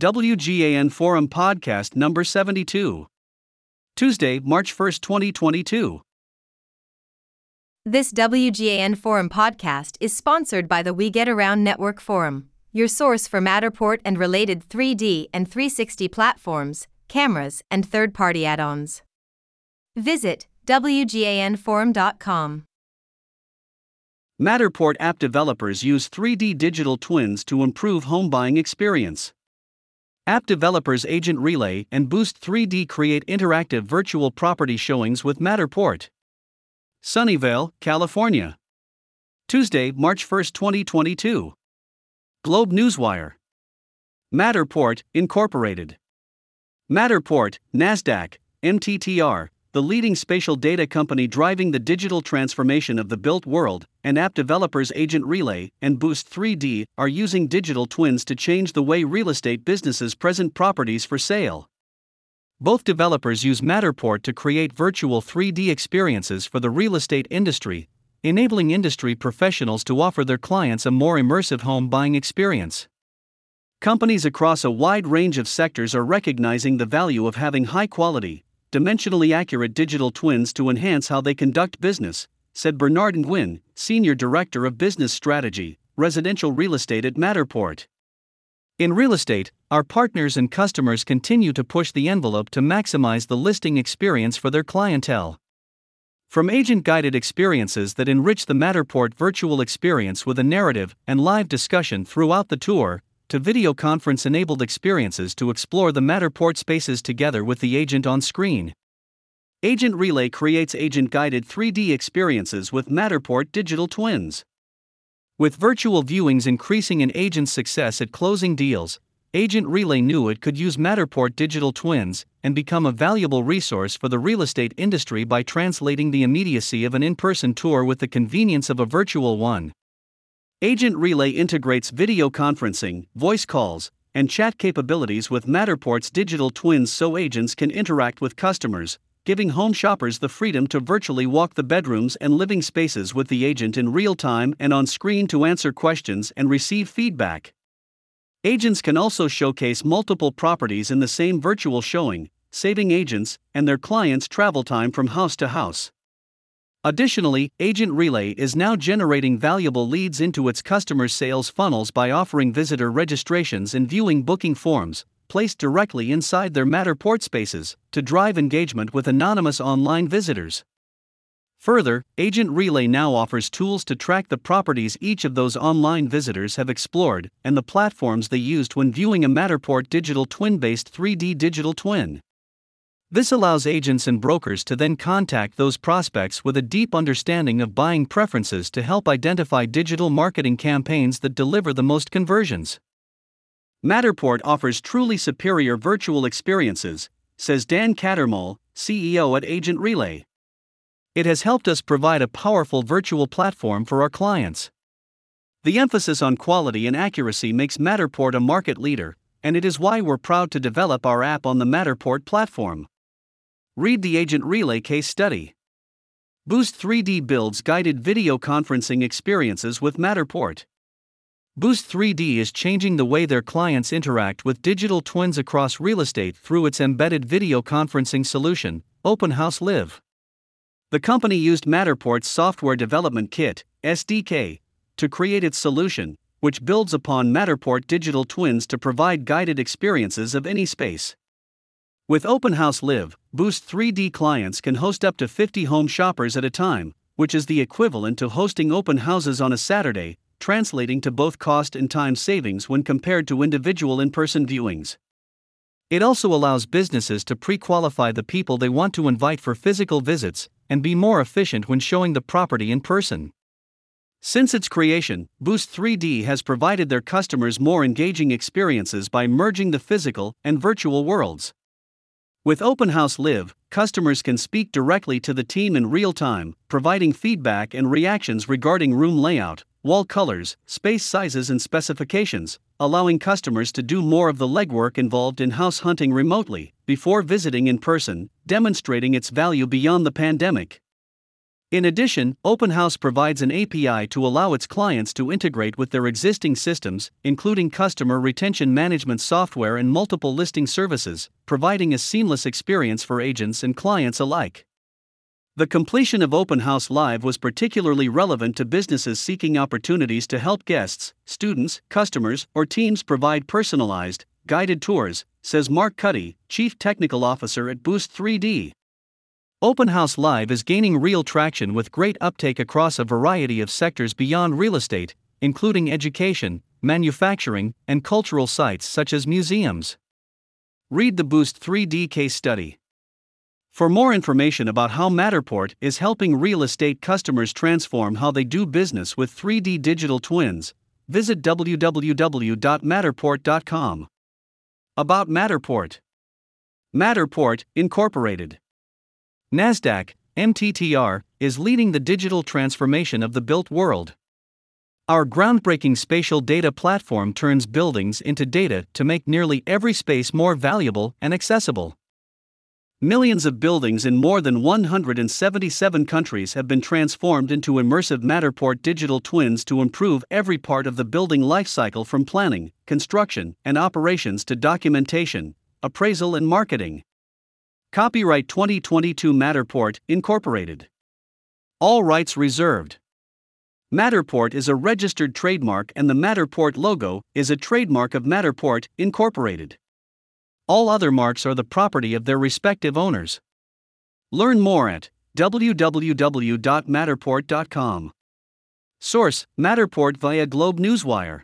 WGAN Forum Podcast number 72. Tuesday, March 1, 2022. This WGAN Forum podcast is sponsored by the We Get Around Network Forum, your source for Matterport and related 3D and 360 platforms, cameras, and third party add ons. Visit WGANForum.com. Matterport app developers use 3D digital twins to improve home buying experience. App developers Agent Relay and Boost 3D create interactive virtual property showings with Matterport. Sunnyvale, California. Tuesday, March 1, 2022. Globe Newswire. Matterport, Incorporated. Matterport, NASDAQ, MTTR, the leading spatial data company driving the digital transformation of the built world, and app developers Agent Relay and Boost 3D are using digital twins to change the way real estate businesses present properties for sale. Both developers use Matterport to create virtual 3D experiences for the real estate industry, enabling industry professionals to offer their clients a more immersive home buying experience. Companies across a wide range of sectors are recognizing the value of having high quality, dimensionally accurate digital twins to enhance how they conduct business, said Bernard Nguyen, Senior Director of Business Strategy, Residential Real Estate at Matterport. In real estate, our partners and customers continue to push the envelope to maximize the listing experience for their clientele. From agent guided experiences that enrich the Matterport virtual experience with a narrative and live discussion throughout the tour, to video conference enabled experiences to explore the Matterport spaces together with the agent on screen. Agent Relay creates agent guided 3D experiences with Matterport digital twins. With virtual viewings increasing an agent's success at closing deals, Agent Relay knew it could use Matterport digital twins and become a valuable resource for the real estate industry by translating the immediacy of an in person tour with the convenience of a virtual one. Agent Relay integrates video conferencing, voice calls, and chat capabilities with Matterport's digital twins so agents can interact with customers, giving home shoppers the freedom to virtually walk the bedrooms and living spaces with the agent in real time and on screen to answer questions and receive feedback. Agents can also showcase multiple properties in the same virtual showing, saving agents and their clients travel time from house to house. Additionally, Agent Relay is now generating valuable leads into its customers' sales funnels by offering visitor registrations and viewing booking forms, placed directly inside their Matterport spaces, to drive engagement with anonymous online visitors. Further, Agent Relay now offers tools to track the properties each of those online visitors have explored and the platforms they used when viewing a Matterport digital twin based 3D digital twin. This allows agents and brokers to then contact those prospects with a deep understanding of buying preferences to help identify digital marketing campaigns that deliver the most conversions. Matterport offers truly superior virtual experiences, says Dan Cattermole, CEO at Agent Relay. It has helped us provide a powerful virtual platform for our clients. The emphasis on quality and accuracy makes Matterport a market leader, and it is why we're proud to develop our app on the Matterport platform. Read the Agent Relay case study. Boost 3D builds guided video conferencing experiences with Matterport. Boost 3D is changing the way their clients interact with digital twins across real estate through its embedded video conferencing solution, Open House Live. The company used Matterport's software development kit, SDK, to create its solution, which builds upon Matterport digital twins to provide guided experiences of any space. With Open House Live, Boost 3D clients can host up to 50 home shoppers at a time, which is the equivalent to hosting open houses on a Saturday, translating to both cost and time savings when compared to individual in person viewings. It also allows businesses to pre qualify the people they want to invite for physical visits and be more efficient when showing the property in person. Since its creation, Boost 3D has provided their customers more engaging experiences by merging the physical and virtual worlds. With Open House Live, customers can speak directly to the team in real time, providing feedback and reactions regarding room layout, wall colors, space sizes, and specifications, allowing customers to do more of the legwork involved in house hunting remotely before visiting in person, demonstrating its value beyond the pandemic. In addition, Open House provides an API to allow its clients to integrate with their existing systems, including customer retention management software and multiple listing services, providing a seamless experience for agents and clients alike. The completion of Open House Live was particularly relevant to businesses seeking opportunities to help guests, students, customers, or teams provide personalized, guided tours, says Mark Cuddy, Chief Technical Officer at Boost 3D. Open House Live is gaining real traction with great uptake across a variety of sectors beyond real estate, including education, manufacturing, and cultural sites such as museums. Read the Boost 3D case study. For more information about how Matterport is helping real estate customers transform how they do business with 3D digital twins, visit www.matterport.com. About Matterport Matterport, Incorporated. NASDAQ, MTTR, is leading the digital transformation of the built world. Our groundbreaking spatial data platform turns buildings into data to make nearly every space more valuable and accessible. Millions of buildings in more than 177 countries have been transformed into immersive Matterport digital twins to improve every part of the building lifecycle from planning, construction, and operations to documentation, appraisal, and marketing. Copyright 2022 Matterport, Incorporated. All rights reserved. Matterport is a registered trademark and the Matterport logo is a trademark of Matterport, Incorporated. All other marks are the property of their respective owners. Learn more at www.matterport.com. Source Matterport via Globe Newswire.